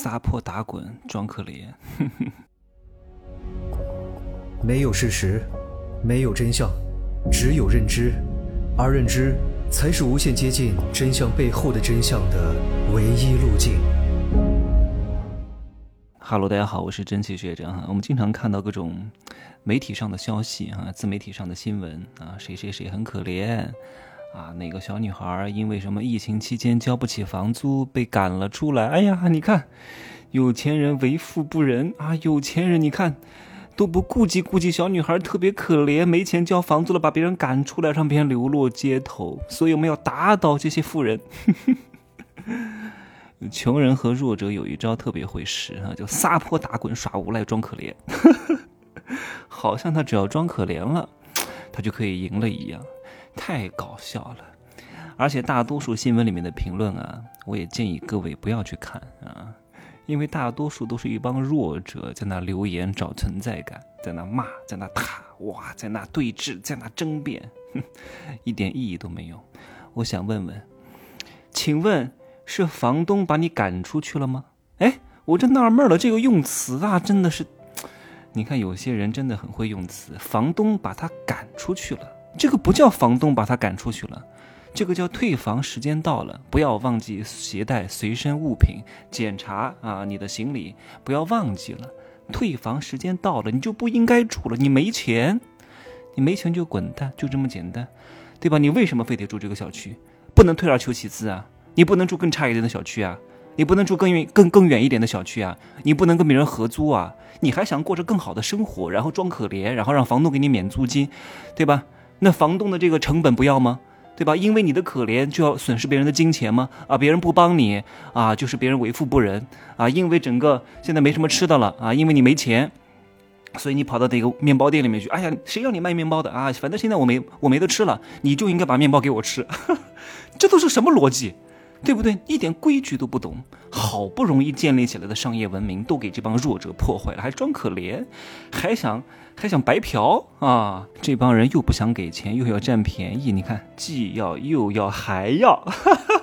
撒泼打滚装可怜。没有事实，没有真相，只有认知，而认知才是无限接近真相背后的真相的唯一路径。哈喽，大家好，我是蒸汽学长哈。我们经常看到各种媒体上的消息哈，自媒体上的新闻啊，谁谁谁很可怜啊，哪个小女孩因为什么疫情期间交不起房租被赶了出来？哎呀，你看，有钱人为富不仁啊，有钱人你看都不顾及顾及小女孩特别可怜，没钱交房租了，把别人赶出来，让别人流落街头。所以我们要打倒这些富人。穷人和弱者有一招特别会使啊，就撒泼打滚耍无赖装可怜，好像他只要装可怜了，他就可以赢了一样，太搞笑了。而且大多数新闻里面的评论啊，我也建议各位不要去看啊，因为大多数都是一帮弱者在那留言找存在感，在那骂，在那打，哇，在那对峙，在那争辩，哼一点意义都没有。我想问问，请问？是房东把你赶出去了吗？哎，我这纳闷了，这个用词啊，真的是，你看有些人真的很会用词。房东把他赶出去了，这个不叫房东把他赶出去了，这个叫退房时间到了，不要忘记携带随身物品，检查啊你的行李，不要忘记了。退房时间到了，你就不应该住了，你没钱，你没钱就滚蛋，就这么简单，对吧？你为什么非得住这个小区？不能退而求其次啊？你不能住更差一点的小区啊！你不能住更远、更更远一点的小区啊！你不能跟别人合租啊！你还想过着更好的生活，然后装可怜，然后让房东给你免租金，对吧？那房东的这个成本不要吗？对吧？因为你的可怜就要损失别人的金钱吗？啊，别人不帮你啊，就是别人为富不仁啊！因为整个现在没什么吃的了啊，因为你没钱，所以你跑到那个面包店里面去。哎呀，谁要你卖面包的啊？反正现在我没我没得吃了，你就应该把面包给我吃。这都是什么逻辑？对不对？一点规矩都不懂，好不容易建立起来的商业文明都给这帮弱者破坏了，还装可怜，还想还想白嫖啊！这帮人又不想给钱，又要占便宜，你看，既要又要还要。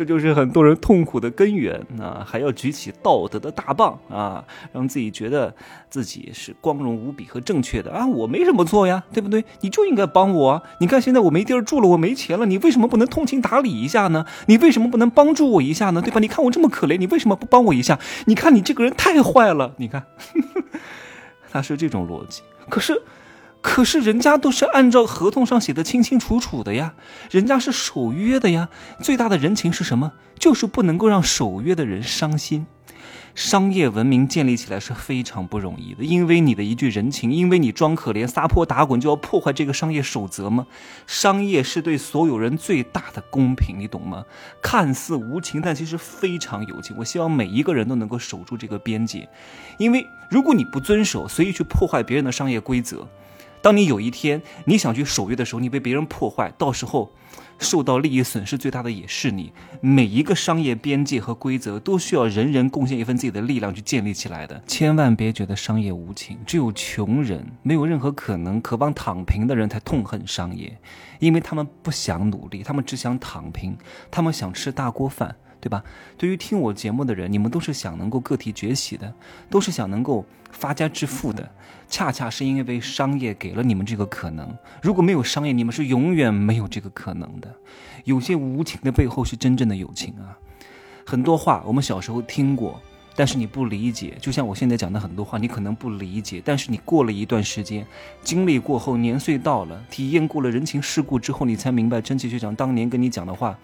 这就是很多人痛苦的根源啊！还要举起道德的大棒啊，让自己觉得自己是光荣无比和正确的啊！我没什么错呀，对不对？你就应该帮我！你看现在我没地儿住了，我没钱了，你为什么不能通情达理一下呢？你为什么不能帮助我一下呢？对吧？你看我这么可怜，你为什么不帮我一下？你看你这个人太坏了！你看，他是这种逻辑，可是。可是人家都是按照合同上写的清清楚楚的呀，人家是守约的呀。最大的人情是什么？就是不能够让守约的人伤心。商业文明建立起来是非常不容易的，因为你的一句人情，因为你装可怜撒泼打滚，就要破坏这个商业守则吗？商业是对所有人最大的公平，你懂吗？看似无情，但其实非常有情。我希望每一个人都能够守住这个边界，因为如果你不遵守，随意去破坏别人的商业规则。当你有一天你想去守约的时候，你被别人破坏，到时候受到利益损失最大的也是你。每一个商业边界和规则都需要人人贡献一份自己的力量去建立起来的。千万别觉得商业无情，只有穷人没有任何可能、渴望躺平的人才痛恨商业，因为他们不想努力，他们只想躺平，他们想吃大锅饭。对吧？对于听我节目的人，你们都是想能够个体崛起的，都是想能够发家致富的。恰恰是因为商业给了你们这个可能，如果没有商业，你们是永远没有这个可能的。有些无情的背后是真正的友情啊！很多话我们小时候听过，但是你不理解。就像我现在讲的很多话，你可能不理解，但是你过了一段时间，经历过后，年岁到了，体验过了人情世故之后，你才明白，真奇学长当年跟你讲的话。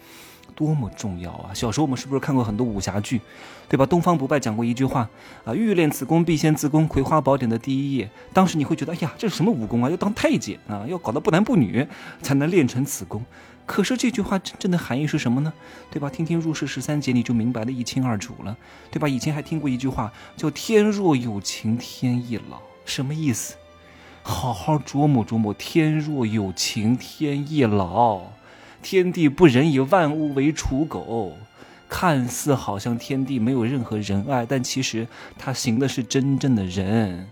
多么重要啊！小时候我们是不是看过很多武侠剧，对吧？东方不败讲过一句话啊：“欲练此功，必先自宫。”《葵花宝典》的第一页，当时你会觉得，哎呀，这是什么武功啊？要当太监啊？要搞得不男不女才能练成此功。可是这句话真正的含义是什么呢？对吧？听听入世十三节，你就明白的一清二楚了，对吧？以前还听过一句话叫“天若有情天亦老”，什么意思？好好琢磨琢磨，“天若有情天亦老”。天地不仁，以万物为刍狗。看似好像天地没有任何仁爱，但其实他行的是真正的仁。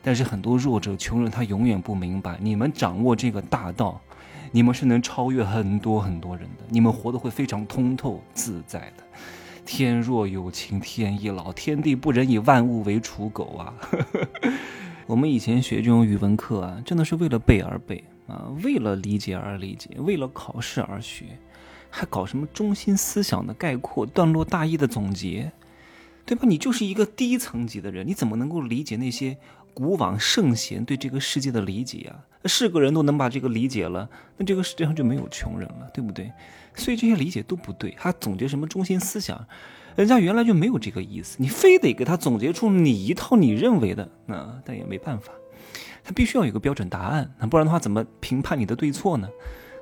但是很多弱者、穷人，他永远不明白，你们掌握这个大道，你们是能超越很多很多人的。你们活得会非常通透自在的。天若有情天亦老，天地不仁以万物为刍狗啊！我们以前学这种语文课啊，真的是为了背而背啊，为了理解而理解，为了考试而学，还搞什么中心思想的概括、段落大意的总结，对吧？你就是一个低层级的人，你怎么能够理解那些古往圣贤对这个世界的理解啊？是个人都能把这个理解了，那这个世界上就没有穷人了，对不对？所以这些理解都不对。他总结什么中心思想？人家原来就没有这个意思，你非得给他总结出你一套你认为的，那但也没办法，他必须要有个标准答案，那不然的话怎么评判你的对错呢？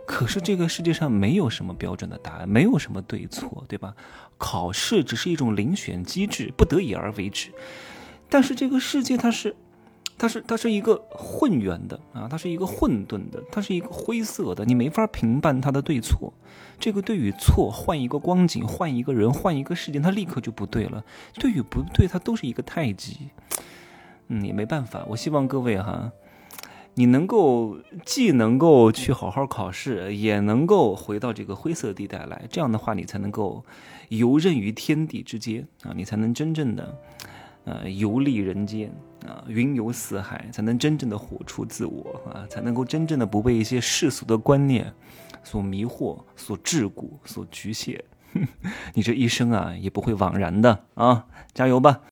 可是这个世界上没有什么标准的答案，没有什么对错，对吧？考试只是一种遴选机制，不得已而为之。但是这个世界它是。它是它是一个混元的啊，它是一个混沌的，它是一个灰色的，你没法评判它的对错。这个对与错，换一个光景，换一个人，换一个事件，它立刻就不对了。对与不对，它都是一个太极。嗯，也没办法。我希望各位哈，你能够既能够去好好考试，也能够回到这个灰色地带来。这样的话，你才能够游刃于天地之间啊，你才能真正的呃游历人间。啊，云游四海，才能真正的活出自我啊，才能够真正的不被一些世俗的观念所迷惑、所桎梏、所局限。你这一生啊，也不会枉然的啊！加油吧！